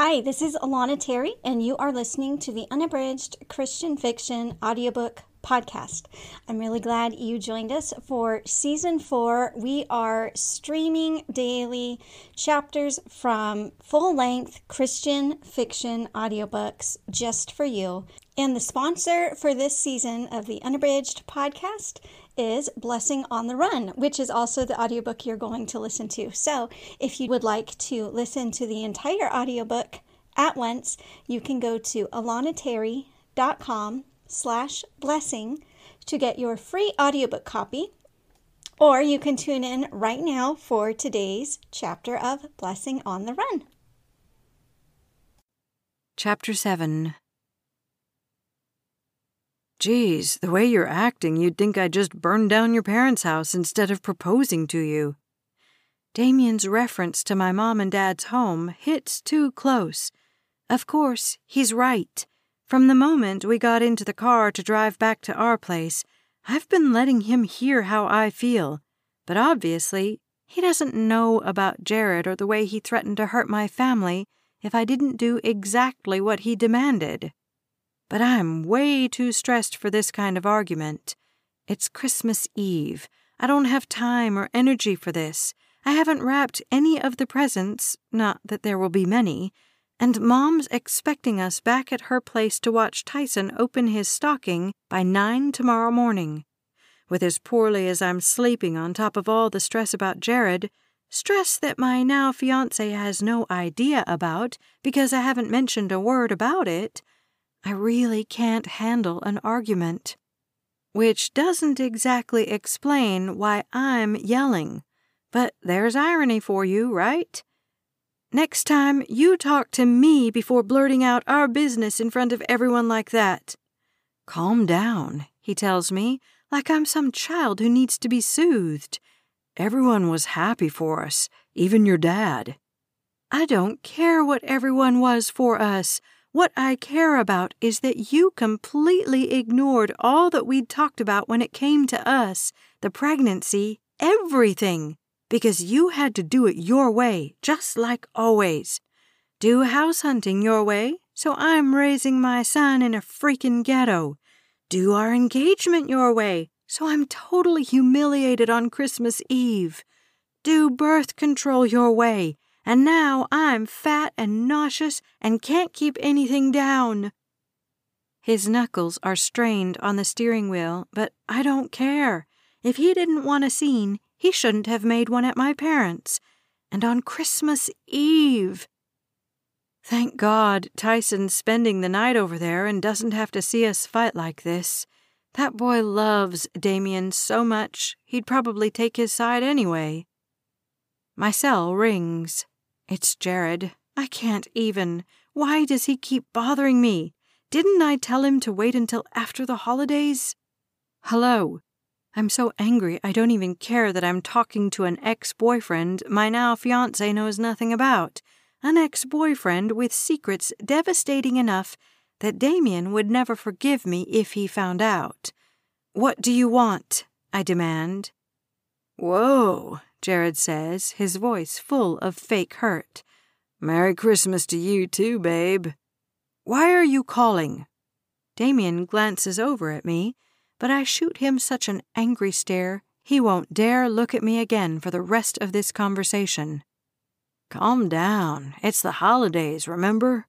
Hi, this is Alana Terry, and you are listening to the Unabridged Christian Fiction Audiobook Podcast. I'm really glad you joined us for season four. We are streaming daily chapters from full length Christian fiction audiobooks just for you. And the sponsor for this season of the Unabridged Podcast is Blessing on the Run, which is also the audiobook you're going to listen to. So, if you would like to listen to the entire audiobook at once, you can go to alanaterry.com slash blessing to get your free audiobook copy. Or you can tune in right now for today's chapter of Blessing on the Run. Chapter 7 Geez, the way you're acting, you'd think I'd just burned down your parents' house instead of proposing to you. Damien's reference to my mom and dad's home hits too close. Of course, he's right. From the moment we got into the car to drive back to our place, I've been letting him hear how I feel. But obviously, he doesn't know about Jared or the way he threatened to hurt my family if I didn't do exactly what he demanded. But I'm way too stressed for this kind of argument. It's Christmas Eve. I don't have time or energy for this. I haven't wrapped any of the presents, not that there will be many, and Mom's expecting us back at her place to watch Tyson open his stocking by nine tomorrow morning. With as poorly as I'm sleeping on top of all the stress about Jared, stress that my now fiance has no idea about because I haven't mentioned a word about it, I really can't handle an argument. Which doesn't exactly explain why I'm yelling. But there's irony for you, right? Next time, you talk to me before blurting out our business in front of everyone like that. Calm down, he tells me, like I'm some child who needs to be soothed. Everyone was happy for us, even your dad. I don't care what everyone was for us. What I care about is that you completely ignored all that we'd talked about when it came to us the pregnancy, everything, because you had to do it your way, just like always. Do house hunting your way, so I'm raising my son in a freaking ghetto. Do our engagement your way, so I'm totally humiliated on Christmas Eve. Do birth control your way, and now I'm fat and nauseous and can't keep anything down. His knuckles are strained on the steering wheel, but I don't care. If he didn't want a scene, he shouldn't have made one at my parents'. And on Christmas Eve. Thank God Tyson's spending the night over there and doesn't have to see us fight like this. That boy loves Damien so much, he'd probably take his side anyway. My cell rings. It's Jared. I can't even. Why does he keep bothering me? Didn't I tell him to wait until after the holidays? Hello. I'm so angry I don't even care that I'm talking to an ex boyfriend my now fiance knows nothing about. An ex boyfriend with secrets devastating enough that Damien would never forgive me if he found out. What do you want? I demand. Whoa, Jared says, his voice full of fake hurt. Merry Christmas to you too, babe. Why are you calling? Damien glances over at me, but I shoot him such an angry stare he won't dare look at me again for the rest of this conversation. Calm down. It's the holidays, remember?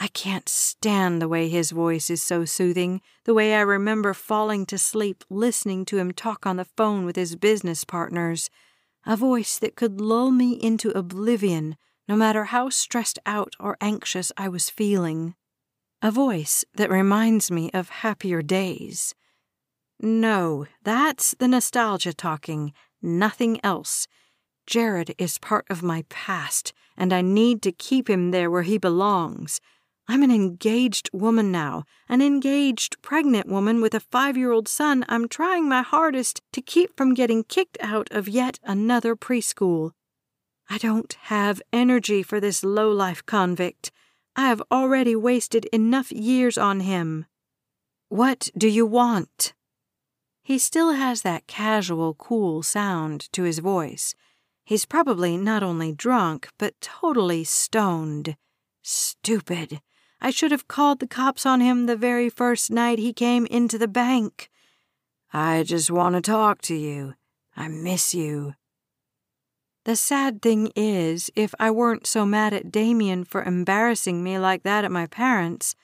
I can't stand the way his voice is so soothing, the way I remember falling to sleep listening to him talk on the phone with his business partners a voice that could lull me into oblivion no matter how stressed out or anxious I was feeling. A voice that reminds me of happier days. No, that's the nostalgia talking, nothing else. Jared is part of my past, and I need to keep him there where he belongs. I'm an engaged woman now, an engaged pregnant woman with a five year old son I'm trying my hardest to keep from getting kicked out of yet another preschool. I don't have energy for this low-life convict. I have already wasted enough years on him. What do you want? He still has that casual, cool sound to his voice. He's probably not only drunk, but totally stoned. stupid. I should have called the cops on him the very first night he came into the bank. I just want to talk to you. I miss you. The sad thing is, if I weren't so mad at Damien for embarrassing me like that at my parents',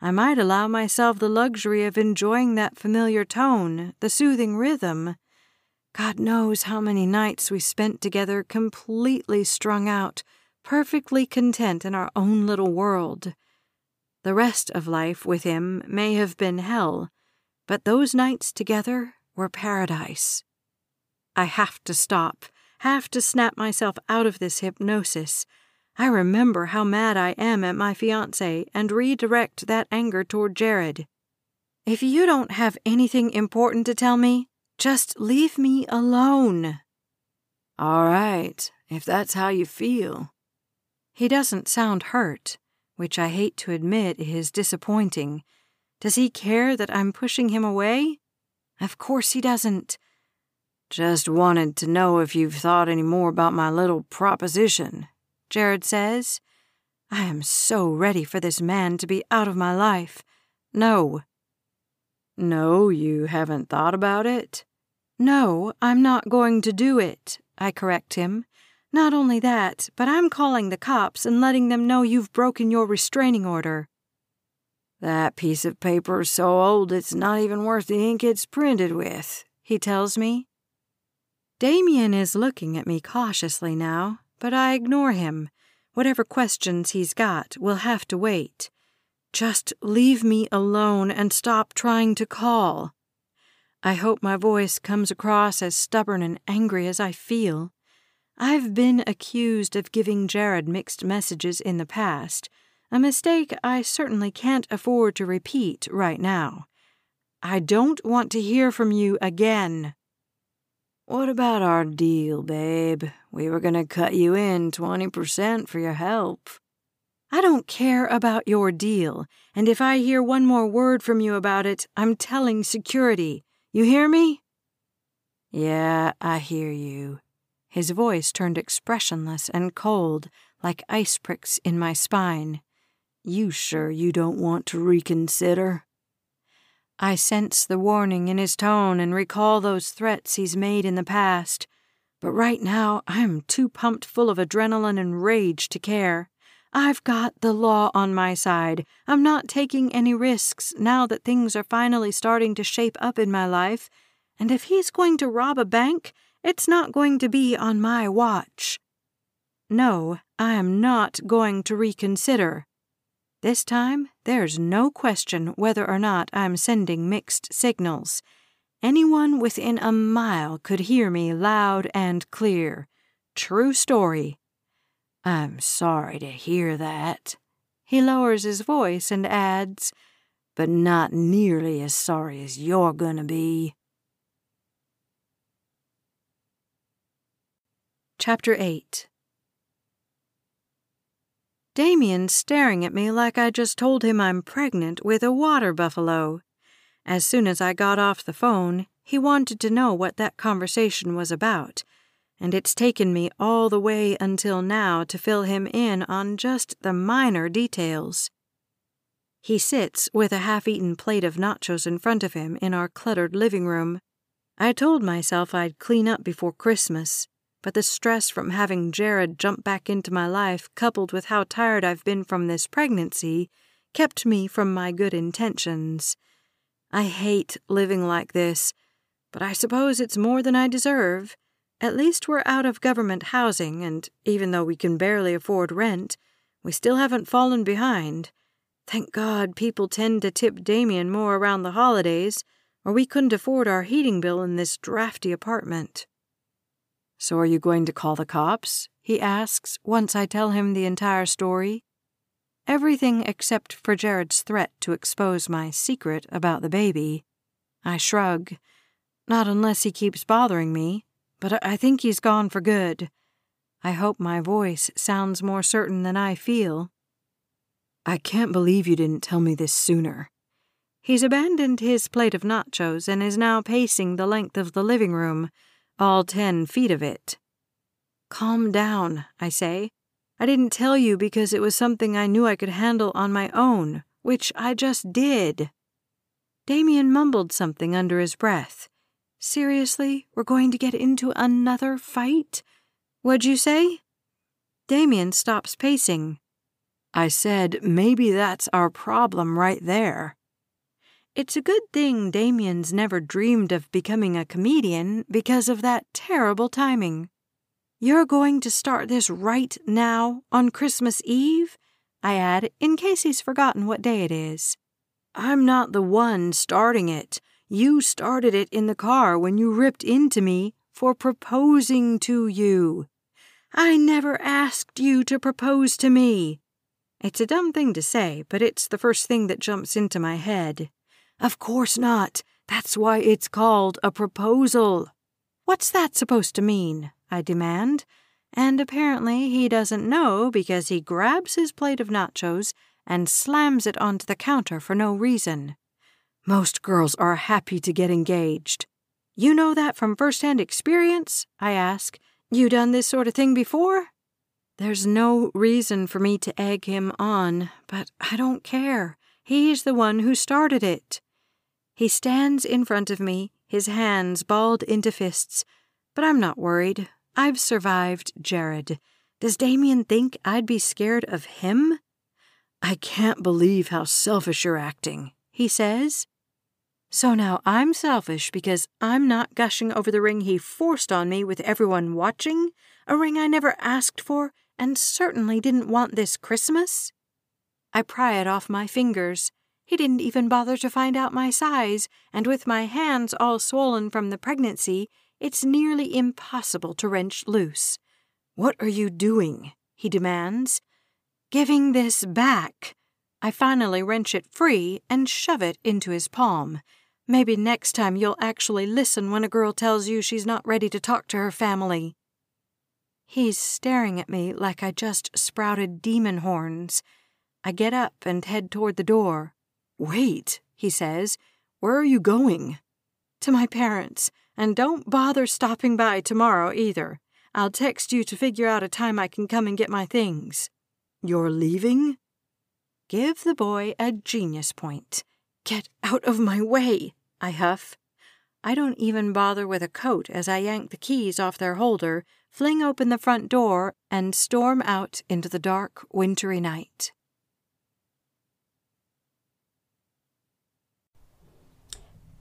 I might allow myself the luxury of enjoying that familiar tone, the soothing rhythm. God knows how many nights we spent together completely strung out, perfectly content in our own little world. The rest of life with him may have been hell, but those nights together were paradise. I have to stop, have to snap myself out of this hypnosis. I remember how mad I am at my fiance and redirect that anger toward Jared. If you don't have anything important to tell me, just leave me alone. All right, if that's how you feel. He doesn't sound hurt which I hate to admit is disappointing. Does he care that I'm pushing him away? Of course he doesn't. Just wanted to know if you've thought any more about my little proposition, Jared says. I am so ready for this man to be out of my life. No. No, you haven't thought about it? No, I'm not going to do it, I correct him. Not only that, but I'm calling the cops and letting them know you've broken your restraining order. That piece of paper's so old it's not even worth the ink it's printed with, he tells me. Damien is looking at me cautiously now, but I ignore him. Whatever questions he's got will have to wait. Just leave me alone and stop trying to call. I hope my voice comes across as stubborn and angry as I feel. I've been accused of giving Jared mixed messages in the past, a mistake I certainly can't afford to repeat right now. I don't want to hear from you again. What about our deal, babe? We were going to cut you in 20% for your help. I don't care about your deal, and if I hear one more word from you about it, I'm telling security. You hear me? Yeah, I hear you. His voice turned expressionless and cold, like ice pricks in my spine. You sure you don't want to reconsider? I sense the warning in his tone and recall those threats he's made in the past. But right now, I'm too pumped full of adrenaline and rage to care. I've got the law on my side. I'm not taking any risks now that things are finally starting to shape up in my life. And if he's going to rob a bank, it's not going to be on my watch. No, I am not going to reconsider. This time, there's no question whether or not I'm sending mixed signals. Anyone within a mile could hear me loud and clear. True story. I'm sorry to hear that. He lowers his voice and adds, but not nearly as sorry as you're gonna be. Chapter 8 Damien's staring at me like I just told him I'm pregnant with a water buffalo. As soon as I got off the phone, he wanted to know what that conversation was about, and it's taken me all the way until now to fill him in on just the minor details. He sits with a half eaten plate of nachos in front of him in our cluttered living room. I told myself I'd clean up before Christmas, but the stress from having Jared jump back into my life, coupled with how tired I've been from this pregnancy, kept me from my good intentions. I hate living like this, but I suppose it's more than I deserve. At least we're out of government housing, and even though we can barely afford rent, we still haven't fallen behind. Thank God people tend to tip Damien more around the holidays, or we couldn't afford our heating bill in this drafty apartment. So are you going to call the cops? he asks once I tell him the entire story. Everything except for Jared's threat to expose my secret about the baby. I shrug. Not unless he keeps bothering me, but I think he's gone for good. I hope my voice sounds more certain than I feel. I can't believe you didn't tell me this sooner. He's abandoned his plate of nachos and is now pacing the length of the living room all ten feet of it. Calm down, I say. I didn't tell you because it was something I knew I could handle on my own, which I just did. Damien mumbled something under his breath. Seriously, we're going to get into another fight? What'd you say? Damien stops pacing. I said maybe that's our problem right there. It's a good thing Damien's never dreamed of becoming a comedian because of that terrible timing. You're going to start this right now on Christmas Eve? I add, in case he's forgotten what day it is. I'm not the one starting it. You started it in the car when you ripped into me for proposing to you. I never asked you to propose to me. It's a dumb thing to say, but it's the first thing that jumps into my head. Of course not. That's why it's called a proposal. What's that supposed to mean? I demand. And apparently he doesn't know because he grabs his plate of nachos and slams it onto the counter for no reason. Most girls are happy to get engaged. You know that from first-hand experience? I ask. You done this sort of thing before? There's no reason for me to egg him on, but I don't care. He's the one who started it. He stands in front of me, his hands balled into fists, but I'm not worried. I've survived Jared. Does Damien think I'd be scared of him? I can't believe how selfish you're acting, he says. So now I'm selfish because I'm not gushing over the ring he forced on me with everyone watching, a ring I never asked for and certainly didn't want this Christmas. I pry it off my fingers. He didn't even bother to find out my size, and with my hands all swollen from the pregnancy, it's nearly impossible to wrench loose. What are you doing? he demands. Giving this back. I finally wrench it free and shove it into his palm. Maybe next time you'll actually listen when a girl tells you she's not ready to talk to her family. He's staring at me like I just sprouted demon horns. I get up and head toward the door. Wait, he says. Where are you going? To my parents, and don't bother stopping by tomorrow either. I'll text you to figure out a time I can come and get my things. You're leaving? Give the boy a genius point. Get out of my way, I huff. I don't even bother with a coat as I yank the keys off their holder, fling open the front door, and storm out into the dark, wintry night.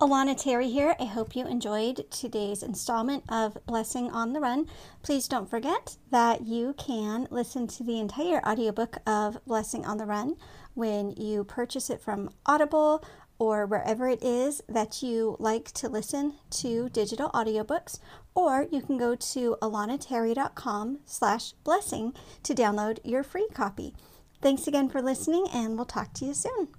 Alana Terry here. I hope you enjoyed today's installment of Blessing on the Run. Please don't forget that you can listen to the entire audiobook of Blessing on the Run when you purchase it from Audible or wherever it is that you like to listen to digital audiobooks, or you can go to alanaterry.com slash blessing to download your free copy. Thanks again for listening, and we'll talk to you soon.